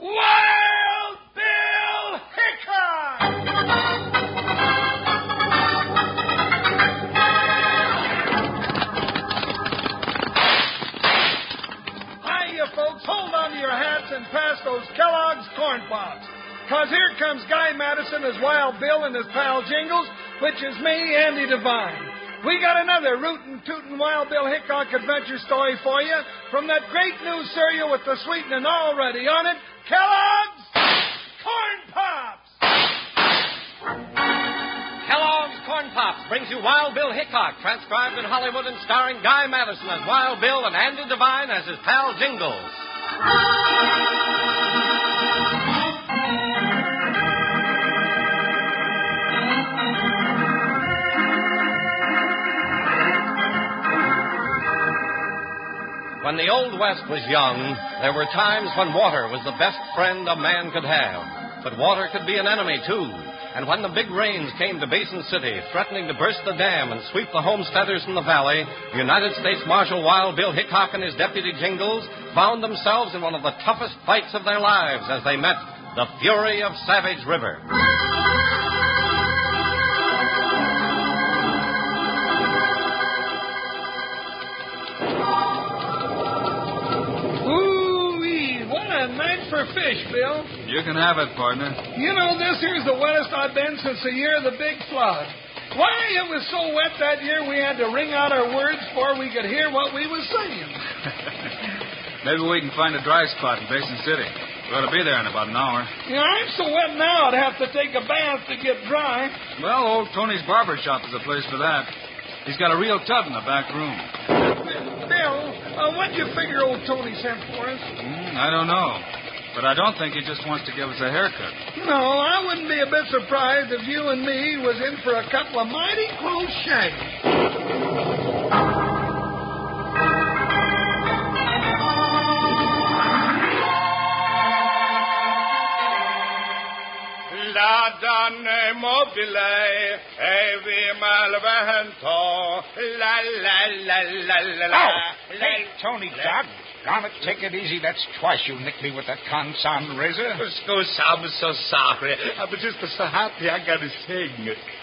Wild Bill Hickok! Hiya, folks. Hold on to your hats and pass those Kellogg's Corn Pops. Cause here comes Guy Madison as Wild Bill and his pal Jingles, which is me, Andy Devine. We got another rootin' tootin' Wild Bill Hickok adventure story for you from that great new cereal with the sweetening already on it, Kellogg's Corn Pops! Kellogg's Corn Pops brings you Wild Bill Hickok, transcribed in Hollywood and starring Guy Madison as Wild Bill and Andy Devine as his pal Jingles. When the Old West was young, there were times when water was the best friend a man could have. But water could be an enemy, too. And when the big rains came to Basin City, threatening to burst the dam and sweep the homesteaders from the valley, United States Marshal Wild Bill Hickok and his deputy Jingles found themselves in one of the toughest fights of their lives as they met the fury of Savage River. For fish, Bill. You can have it, partner. You know, this here's the wettest I've been since the year of the big flood. Why, it was so wet that year we had to wring out our words before we could hear what we was saying. Maybe we can find a dry spot in Basin City. We ought to be there in about an hour. Yeah, I'm so wet now I'd have to take a bath to get dry. Well, old Tony's barber shop is a place for that. He's got a real tub in the back room. Bill, uh, what'd you figure old Tony sent for us? Hmm, I don't know. But I don't think he just wants to give us a haircut. No, I wouldn't be a bit surprised if you and me was in for a couple of mighty close shags. La donne mobile e vi malvento. La la la la la la. Oh, hey, Tony, Doc. Darn it, take it easy. That's twice you nicked me with that consomme razor. Oh, Excuse, I'm so sorry. Uh, I'm just so happy I got to sing.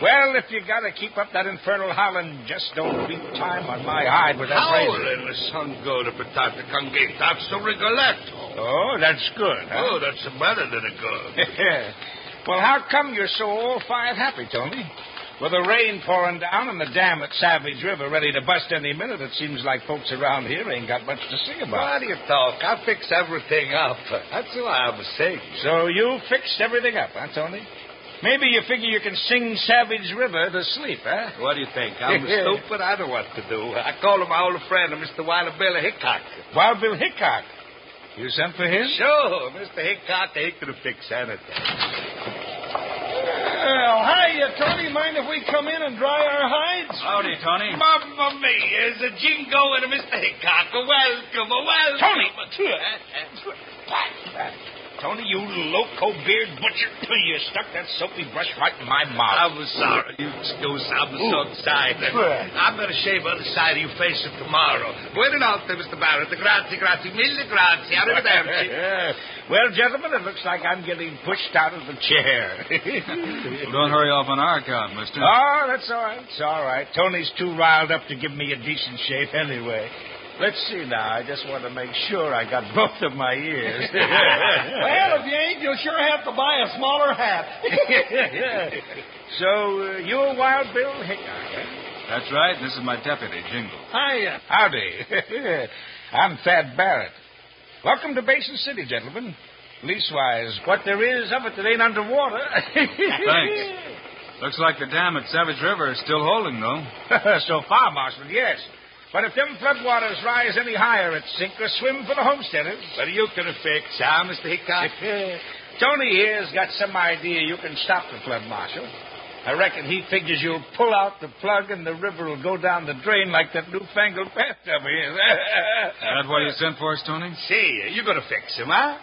Well, if you gotta keep up that infernal howling, just don't beat time on my hide with that razor. Howling the sun go to congate. That's the Rigoletto. Oh, that's good. Huh? Oh, that's better than a good. well, how come you're so all fired happy, Tony? With the rain pouring down and the dam at Savage River ready to bust any minute, it seems like folks around here ain't got much to sing about. What do you talk? I'll fix everything up. That's why I'm saying. So you fixed everything up, huh, Tony? Maybe you figure you can sing Savage River to sleep, huh? What do you think? I'm stupid. I don't know what to do. I called my old friend, Mr. Wild Bill Hickok. Wild Bill Hickok. You sent for him? Sure, Mr. Hickok. He could fix anything. Well, hiya, uh, Tony. Mind if we come in and dry our hides? Howdy, Tony. Mamma mia, is a jingo and a Mr. Hickok. Welcome, welcome. Tony! Tony, you loco beard butcher. You stuck that soapy brush right in my mouth. I'm sorry. You excuse. I'm so excited. I'm going to shave other side of your face tomorrow. Buona notte, Mr. Barrett. Grazie, grazie, mille grazie. Arrivederci. well, gentlemen, it looks like I'm getting pushed out of the chair. Don't hurry off on our account, mister. oh, that's all right. It's all right. Tony's too riled up to give me a decent shave anyway. Let's see now. I just want to make sure I got both of my ears. well, if you ain't, you'll sure have to buy a smaller hat. so, uh, you're Wild Bill Hickok, eh? That's right. This is my deputy, Jingle. Hiya. Howdy. I'm Thad Barrett. Welcome to Basin City, gentlemen. Leastwise, what there is of it that ain't underwater. Thanks. Looks like the dam at Savage River is still holding, though. so far, Marshal, yes. But if them floodwaters rise any higher, it's sink or swim for the homesteaders. What are you going to fix, huh, Mr. Hickok? Tony here's got some idea you can stop the flood, Marshal. I reckon he figures you'll pull out the plug and the river will go down the drain like that newfangled bathtub is. that what you sent for us, Tony? See, you're going to fix him, huh?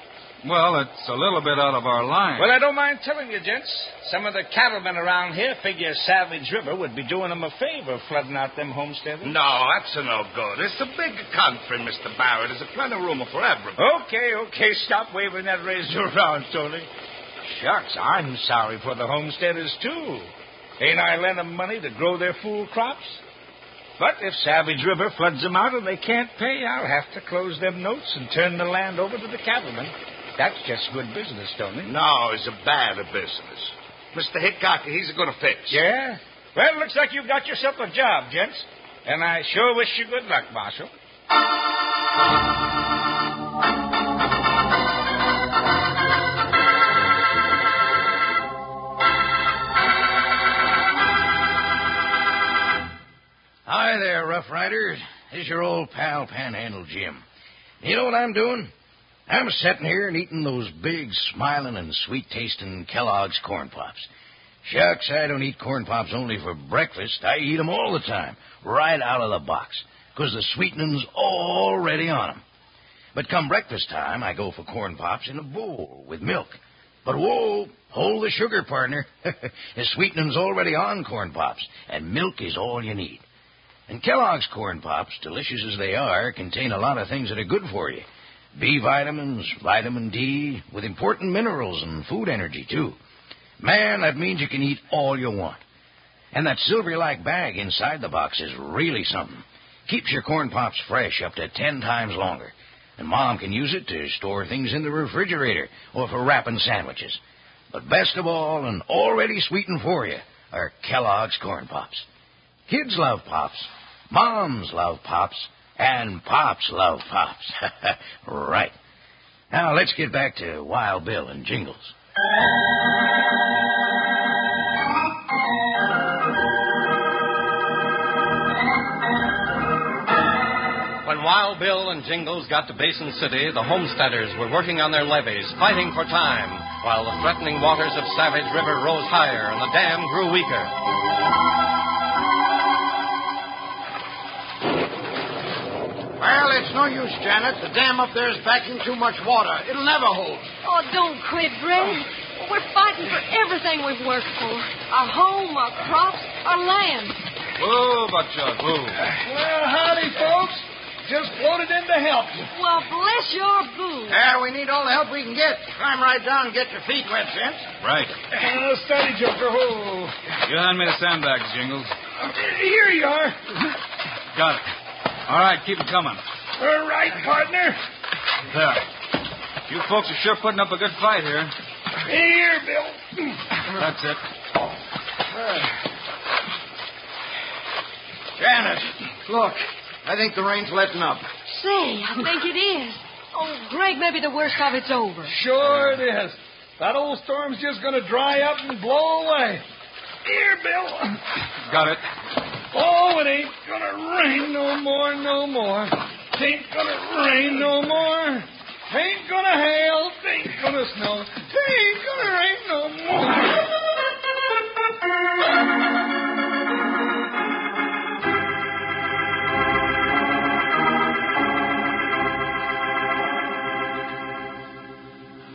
Well, it's a little bit out of our line. Well, I don't mind telling you, gents. Some of the cattlemen around here figure Savage River would be doing them a favor flooding out them homesteaders. No, that's a no good. It's a big country, Mr. Barrett. There's a plenty of room for everybody. Okay, okay. Stop waving that razor around, Tony. Shucks, I'm sorry for the homesteaders, too. Ain't I lent them money to grow their fool crops? But if Savage River floods them out and they can't pay, I'll have to close them notes and turn the land over to the cattlemen. That's just good business, don't it? No, it's a bad business. Mr. Hickok, he's a going to fix. Yeah? Well, looks like you've got yourself a job, gents. And I sure wish you good luck, Marshal. Hi there, Rough Riders. This is your old pal, Panhandle Jim. You know what I'm doing? I'm sitting here and eating those big, smiling, and sweet tasting Kellogg's Corn Pops. Shucks, I don't eat Corn Pops only for breakfast. I eat 'em all the time, right out of the box, 'cause the sweetening's already on 'em. But come breakfast time, I go for Corn Pops in a bowl with milk. But whoa, hold the sugar, partner. the sweetening's already on Corn Pops, and milk is all you need. And Kellogg's Corn Pops, delicious as they are, contain a lot of things that are good for you. B vitamins, vitamin D, with important minerals and food energy, too. Man, that means you can eat all you want. And that silvery like bag inside the box is really something. Keeps your corn pops fresh up to ten times longer. And Mom can use it to store things in the refrigerator or for wrapping sandwiches. But best of all, and already sweetened for you, are Kellogg's Corn Pops. Kids love Pops. Moms love Pops. And Pops love Pops. right. Now let's get back to Wild Bill and Jingles. When Wild Bill and Jingles got to Basin City, the homesteaders were working on their levees, fighting for time, while the threatening waters of Savage River rose higher and the dam grew weaker. It's no use, Janet. The dam up there is backing too much water. It'll never hold. Oh, don't quit, Greg. We're fighting for everything we've worked for our home, our crops, our land. Whoa, Buckshot, whoa. Well, howdy, folks. Just floated in to help you. Well, bless your boo. Yeah, we need all the help we can get. Climb right down and get your feet wet, gents. Right. Uh, steady, Joker. Oh. You hand me the sandbags, Jingles. Here you are. Got it. All right, keep it coming. All right, partner. There. You folks are sure putting up a good fight here. Here, Bill. That's it. Janet, look. I think the rain's letting up. Say, I think it is. Oh, Greg, maybe the worst of it's over. Sure it is. That old storm's just going to dry up and blow away. Here, Bill. Got it. Oh, it ain't gonna rain no more, no more. Tain't gonna rain no more. Tain't gonna hail. Tain't gonna snow. Tain't gonna rain no more.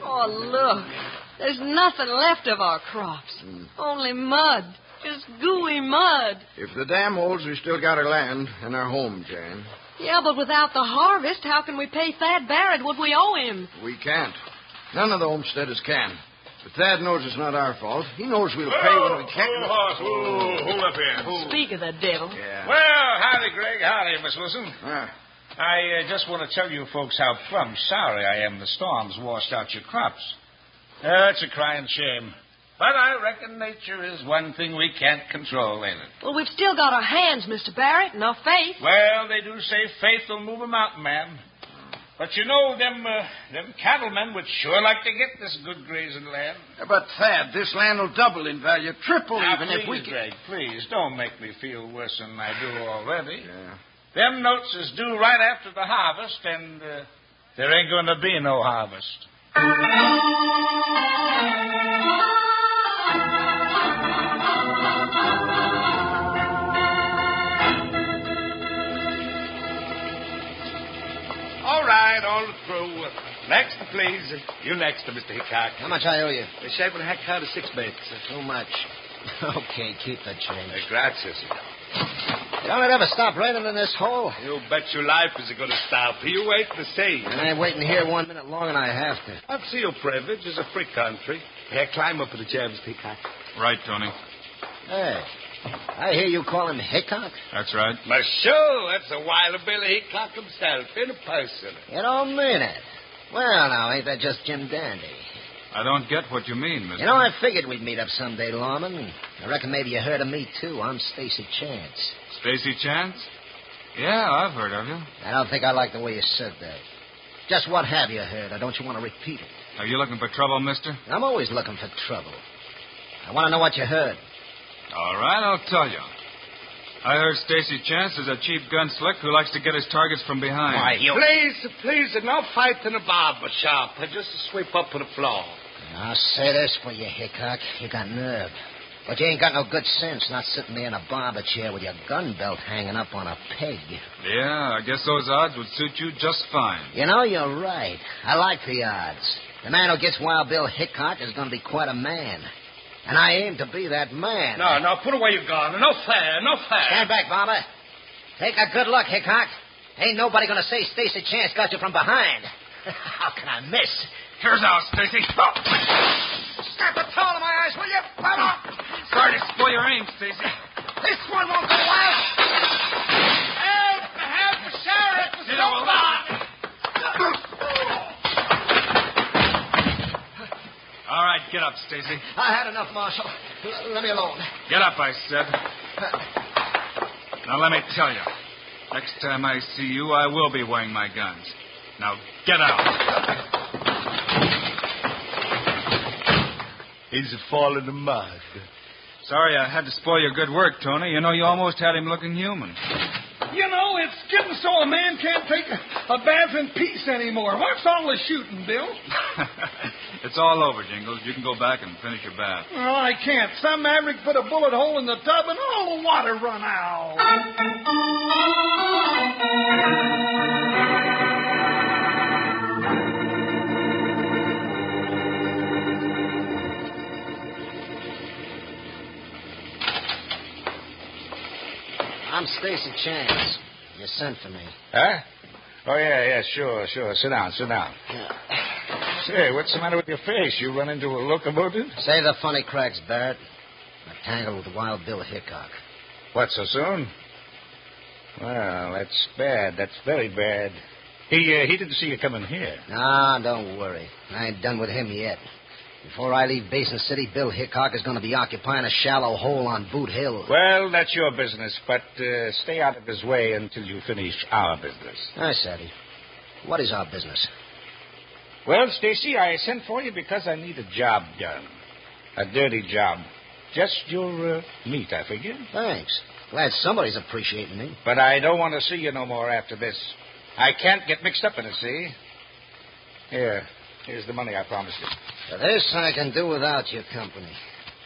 Oh, look. There's nothing left of our crops. Hmm. Only mud. Just gooey mud. If the dam holds, we still got our land and our home, Jan. Yeah, but without the harvest, how can we pay Thad Barrett what we owe him? We can't. None of the homesteaders can. But Thad knows it's not our fault. He knows we'll pay when we can. Hold up here. Speak of the devil. Yeah. Well, howdy, Greg. Howdy, Miss Wilson. Ah, I uh, just want to tell you folks how plumb sorry I am the storms washed out your crops. Uh, it's a crying shame. But I reckon nature is one thing we can't control, ain't it? Well, we've still got our hands, Mr. Barrett, and our faith. Well, they do say faith will move a mountain, ma'am. But you know, them uh, them cattlemen would sure like to get this good grazing land. But, Thad, this land will double in value, triple Now, even please, if we can. Greg, please, don't make me feel worse than I do already. Them notes is due right after the harvest, and uh, there ain't going to be no harvest. All through. Next, please. You next, Mr. Hickok. How much I owe you? The shape of a heck out of six bits. Too much. Okay, keep the change. Uh, gracias. Don't it ever stop raining in this hole? You bet your life is going to stop. You wait to see. I ain't waiting here one minute longer than I have to. That's your privilege. It's a free country. Here, climb up to the chair, Mr. Hickok. Right, Tony. Hey, I hear you call him Hickok. That's right. My sure, that's a wild Billy Hickok himself in person. You don't mean it. Well, now, ain't that just Jim Dandy? I don't get what you mean, mister. You know, I figured we'd meet up someday, Lawman. I reckon maybe you heard of me, too. I'm Stacy Chance. Stacy Chance? Yeah, I've heard of you. I don't think I like the way you said that. Just what have you heard, or don't you want to repeat it? Are you looking for trouble, mister? I'm always looking for trouble. I want to know what you heard. All right, I'll tell you. I heard Stacy Chance is a cheap gun slick who likes to get his targets from behind. Why, you... Please, please, no fight in the barber shop. Just a sweep up to the floor. I'll say this for you, Hickok. You got nerve. But you ain't got no good sense not sitting there in a barber chair with your gun belt hanging up on a peg. Yeah, I guess those odds would suit you just fine. You know, you're right. I like the odds. The man who gets Wild Bill Hickok is going to be quite a man. And I aim to be that man. No, no, put away your gun. No fair, no fair. Stand back, Barber. Take a good look, Hickok. Ain't nobody to say Stacy Chance got you from behind. How can I miss? Here's out, Stacy. Oh! Snap the towel in my eyes, will you? Barber? Sorry to spoil your aim, Stacy. This one won't go wild. Help! Help the sheriff! The Ditto, will All right, get up, Stacy. I had enough, Marshal. L- let me alone. Get up, I said. Now, let me tell you. Next time I see you, I will be wearing my guns. Now, get out. He's falling in mud. Sorry I had to spoil your good work, Tony. You know, you almost had him looking human. You know, it's getting so a man can't take a, a bath in peace anymore. What's all the shooting, Bill? it's all over, Jingles. You can go back and finish your bath. Oh, I can't. Some maverick put a bullet hole in the tub and all the water run out. I'm Stacy Chance. You sent for me. Huh? Oh, yeah, yeah, sure, sure. Sit down, sit down. Say, what's the matter with your face? You run into a locomotive? Say the funny cracks, Barrett. I tangled with Wild Bill Hickok. What, so soon? Well, that's bad. That's very bad. He uh, he didn't see you coming here. Nah, don't worry. I ain't done with him yet. Before I leave Basin City, Bill Hickok is going to be occupying a shallow hole on Boot Hill. Well, that's your business, but uh, stay out of his way until you finish our business. I savvy. What is our business? Well, Stacy, I sent for you because I need a job done. A dirty job. Just your uh, meat, I figure. Thanks. Glad somebody's appreciating me. But I don't want to see you no more after this. I can't get mixed up in it, see? Here. Here's the money I promised you. This, I can do without your company.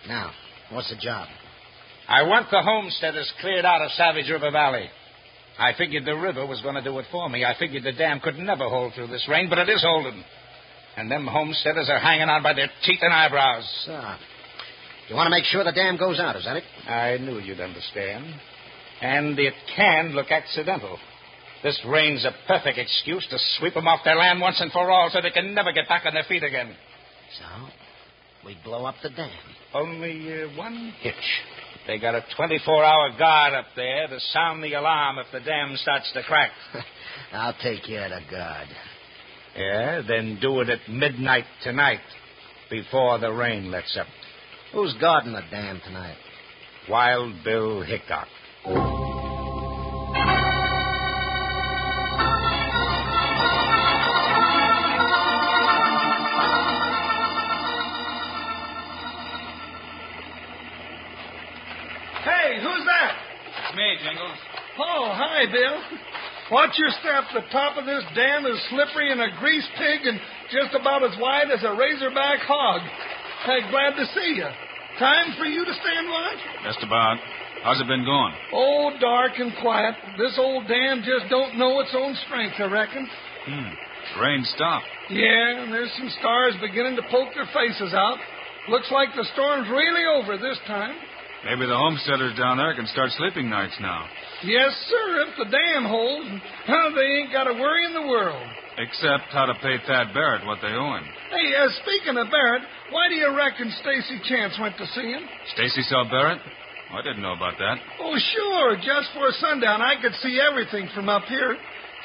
Now, what's the job? I want the homesteaders cleared out of Savage River Valley. I figured the river was going to do it for me. I figured the dam could never hold through this rain, but it is holding. And them homesteaders are hanging on by their teeth and eyebrows. So, you want to make sure the dam goes out, is that it? I knew you'd understand. And it can look accidental. This rain's a perfect excuse to sweep them off their land once and for all so they can never get back on their feet again. So, we blow up the dam. Only uh, one hitch. They got a 24 hour guard up there to sound the alarm if the dam starts to crack. I'll take care of the guard. Yeah, then do it at midnight tonight, before the rain lets up. Who's guarding the dam tonight? Wild Bill Hickok. Hey, who's that? It's me, Jingles. Oh, hi, Bill. Watch your step. The top of this dam is slippery and a grease pig and just about as wide as a razorback hog. Hey, glad to see you. Time for you to stand watch? Just about. How's it been going? Oh, dark and quiet. This old dam just don't know its own strength, I reckon. Hmm. Rain stopped. Yeah, and there's some stars beginning to poke their faces out. Looks like the storm's really over this time. Maybe the homesteaders down there can start sleeping nights now. Yes, sir, if the dam holds, huh, they ain't got a worry in the world. Except how to pay Thad Barrett what they owe him. Hey, uh, speaking of Barrett, why do you reckon Stacy Chance went to see him? Stacy saw Barrett? I didn't know about that. Oh, sure. Just for sundown, I could see everything from up here.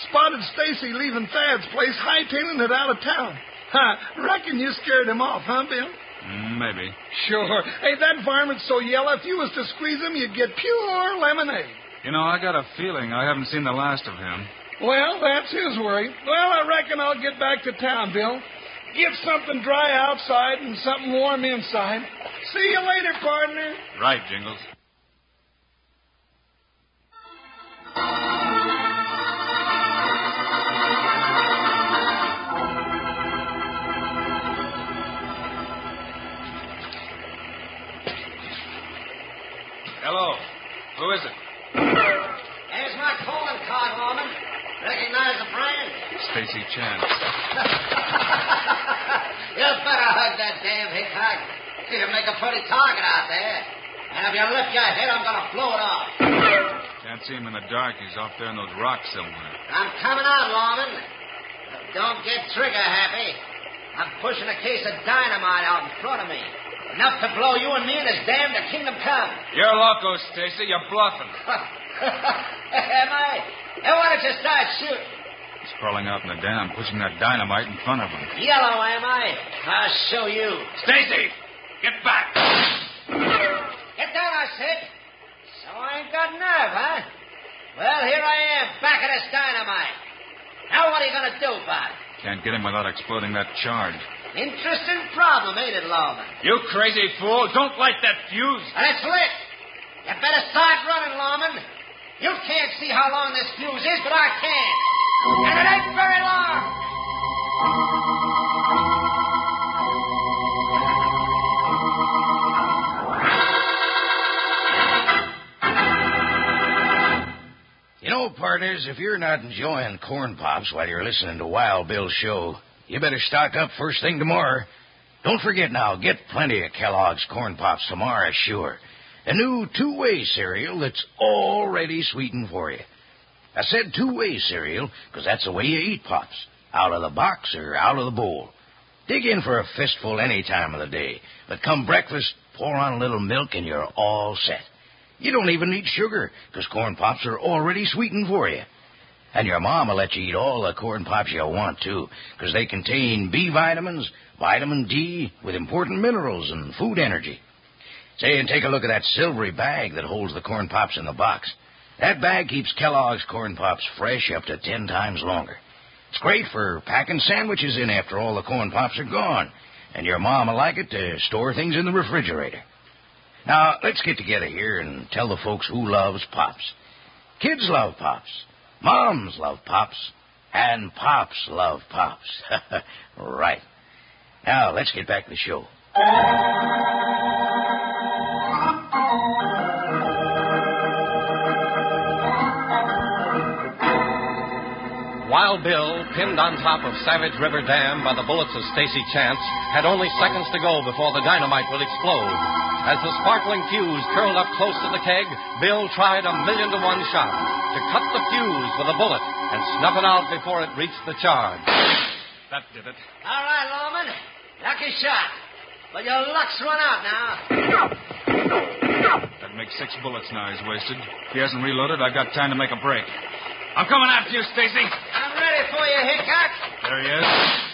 Spotted Stacy leaving Thad's place, hightailing it out of town. Ha, reckon you scared him off, huh, Bill? Maybe. Sure. Hey, that varmint's so yellow, if you was to squeeze him, you'd get pure lemonade. You know, I got a feeling I haven't seen the last of him. Well, that's his worry. Well, I reckon I'll get back to town, Bill. Get something dry outside and something warm inside. See you later, partner. Right, Jingles. Who is it? There's my calling card, Norman. Recognize the brand? Stacy Chance. you better hug that dam Hickok. You'll make a pretty target out there. And if you lift your head, I'm going to blow it off. Can't see him in the dark. He's off there in those rocks somewhere. I'm coming out, Lawman. Don't get trigger happy. I'm pushing a case of dynamite out in front of me. Enough to blow you and me and his dam to kingdom come. You're loco, Stacy. You're bluffing. Am I? Then why don't you start shooting? He's crawling out in the dam, pushing that dynamite in front of him. Yellow, am I? I'll show you. Stacy, get back. Get down, I said. So I ain't got nerve, huh? Well, here I am, back of this dynamite. Now what are you going to do about it? Can't get him without exploding that charge. Interesting problem, ain't it, Lawman? You crazy fool. Don't light that fuse. It's lit. You better start running, Lawman. You can't see how long this fuse is, but I can. And it ain't very long. Partners, if you're not enjoying corn pops while you're listening to Wild Bill's show, you better stock up first thing tomorrow. Don't forget now, get plenty of Kellogg's corn pops tomorrow, sure. A new two-way cereal that's already sweetened for you. I said two-way cereal because that's the way you eat pops. Out of the box or out of the bowl. Dig in for a fistful any time of the day. But come breakfast, pour on a little milk and you're all set. You don't even need sugar because corn pops are already sweetened for you. And your mom will let you eat all the corn pops you want, too, because they contain B vitamins, vitamin D, with important minerals and food energy. Say, and take a look at that silvery bag that holds the corn pops in the box. That bag keeps Kellogg's corn pops fresh up to ten times longer. It's great for packing sandwiches in after all the corn pops are gone. And your mom will like it to store things in the refrigerator. Now, let's get together here and tell the folks who loves pops. Kids love pops. Moms love pops. And pops love pops. right. Now, let's get back to the show. Wild Bill, pinned on top of Savage River Dam by the bullets of Stacy Chance, had only seconds to go before the dynamite would explode. As the sparkling fuse curled up close to the keg, Bill tried a million to one shot to cut the fuse with a bullet and snuff it out before it reached the charge. That did it. All right, Lawman. Lucky shot. But your luck's run out now. That makes six bullets now he's wasted. If he hasn't reloaded, I've got time to make a break. I'm coming after you, Stacy. I'm ready for you, Hickok. There he is.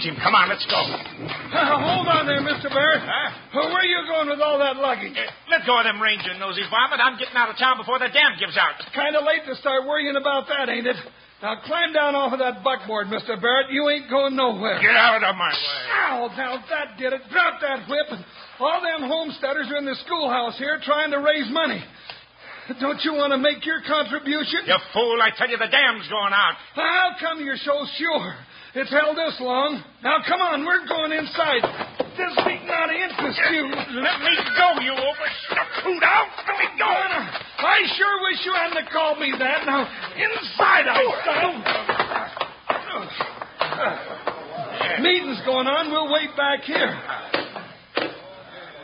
Jim. Come on, let's go. hold on there, Mr. Barrett. Where are you going with all that luggage? Uh, Let go of them ranger nosy varmint. I'm getting out of town before the dam gives out. It's Kind of late to start worrying about that, ain't it? Now climb down off of that buckboard, Mr. Barrett. You ain't going nowhere. Get out of my way. Ow, now that did it. Drop that whip. All them homesteaders are in the schoolhouse here trying to raise money. Don't you want to make your contribution? You fool. I tell you, the dam's going out. How come you're so sure? It's held this long. Now, come on, we're going inside. This meeting not to interest you. Let me go, you overstuffed hoot out. Let me go. I sure wish you hadn't called me that. Now, inside I style. Meeting's going on. We'll wait back here.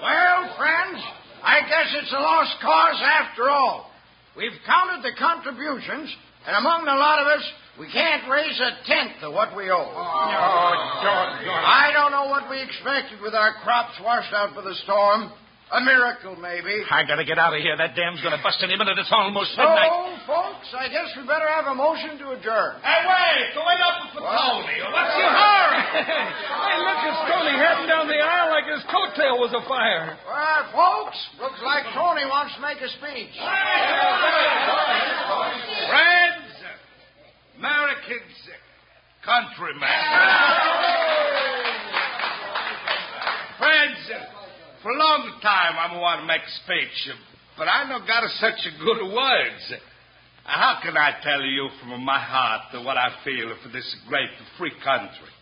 Well, friends, I guess it's a lost cause after all. We've counted the contributions, and among the lot of us, we can't raise a tenth of what we owe. Oh, doggone. I don't know what we expected with our crops washed out by the storm. A miracle, maybe. I gotta get out of here. That dam's gonna bust any minute. It's almost So, midnight. folks, I guess we better have a motion to adjourn. Hey, wait! Wait up for Tony. What's your hurry? hey, look at Tony heading down the aisle like his coattail was afire. Well, folks, looks like Tony wants to make a speech. Friends, Countrymen. Friends, for a long time I'm want to make a speech, but I not got such a good words. How can I tell you from my heart what I feel for this great free country?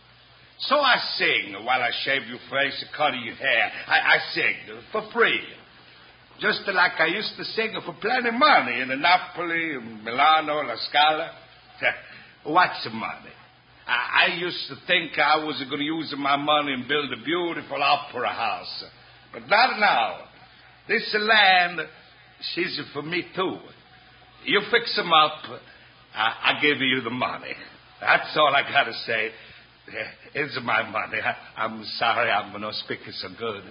So I sing while I shave your face and cut your hair. I, I sing for free. Just like I used to sing for plenty money in Napoli, Milano, La Scala. What's the money? I, I used to think I was going to use my money and build a beautiful opera house. But not now. This land, she's for me too. You fix 'em up, I, I give you the money. That's all I got to say. Eh, it's my money. I, I'm sorry I'm not speaking so good.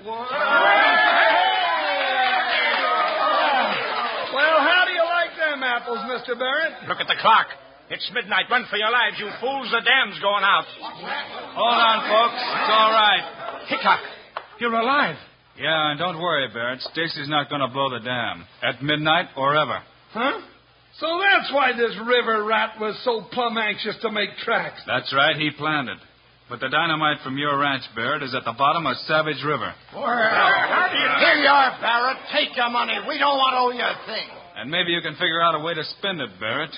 Well, how do you like them apples, Mr. Barrett? Look at the clock. It's midnight. Run for your lives, you fools. The dam's going out. Hold on, folks. It's all right. Hickok, you're alive. Yeah, and don't worry, Barrett. Stacy's not going to blow the dam. At midnight or ever. Huh? So that's why this river rat was so plumb anxious to make tracks. That's right, he planned it. But the dynamite from your ranch, Barrett, is at the bottom of Savage River. Well, here you are, Barrett. Take your money. We don't want to owe you a thing. And maybe you can figure out a way to spend it, Barrett.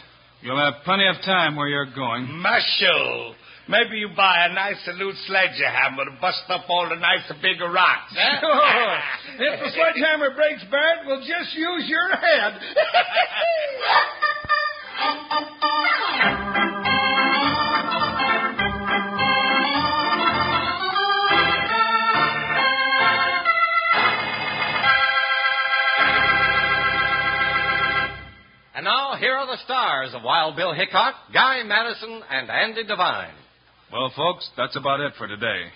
You'll have plenty of time where you're going. Marshal, maybe you buy a nice new sledgehammer to bust up all the nice big rocks. Huh? Sure. Oh, if the sledgehammer breaks, Barrett, we'll just use your head. And now, here are the stars of Wild Bill Hickok, Guy Madison, and Andy Devine. Well, folks, that's about it for today.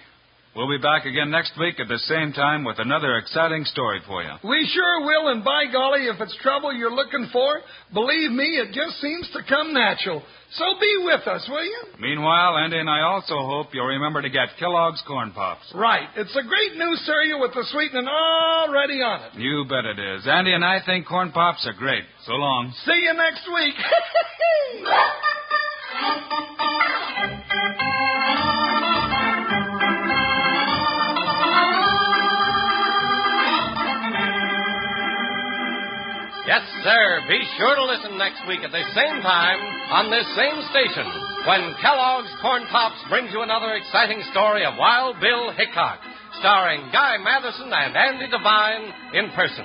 We'll be back again next week at the same time with another exciting story for you. We sure will, and by golly, if it's trouble you're looking for, believe me, it just seems to come natural. So be with us, will you? Meanwhile, Andy and I also hope you'll remember to get Kellogg's Corn Pops. Right. It's a great new cereal with the sweetening already on it. You bet it is. Andy and I think Corn Pops are great. So long. See you next week. Yes, sir. Be sure to listen next week at the same time on this same station when Kellogg's Corn Pops brings you another exciting story of Wild Bill Hickok, starring Guy Madison and Andy Devine in person.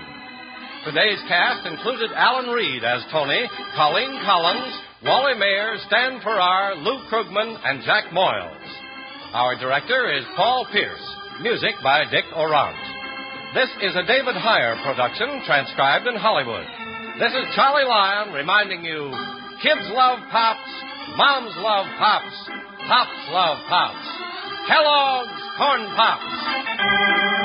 Today's cast included Alan Reed as Tony, Colleen Collins, Wally Maher, Stan Farrar, Lou Krugman, and Jack Moyles. Our director is Paul Pierce. Music by Dick Aurandt. This is a David Heyer production transcribed in Hollywood. This is Charlie Lyon reminding you kids love pops, moms love pops, pops love pops. Kellogg's Corn Pops.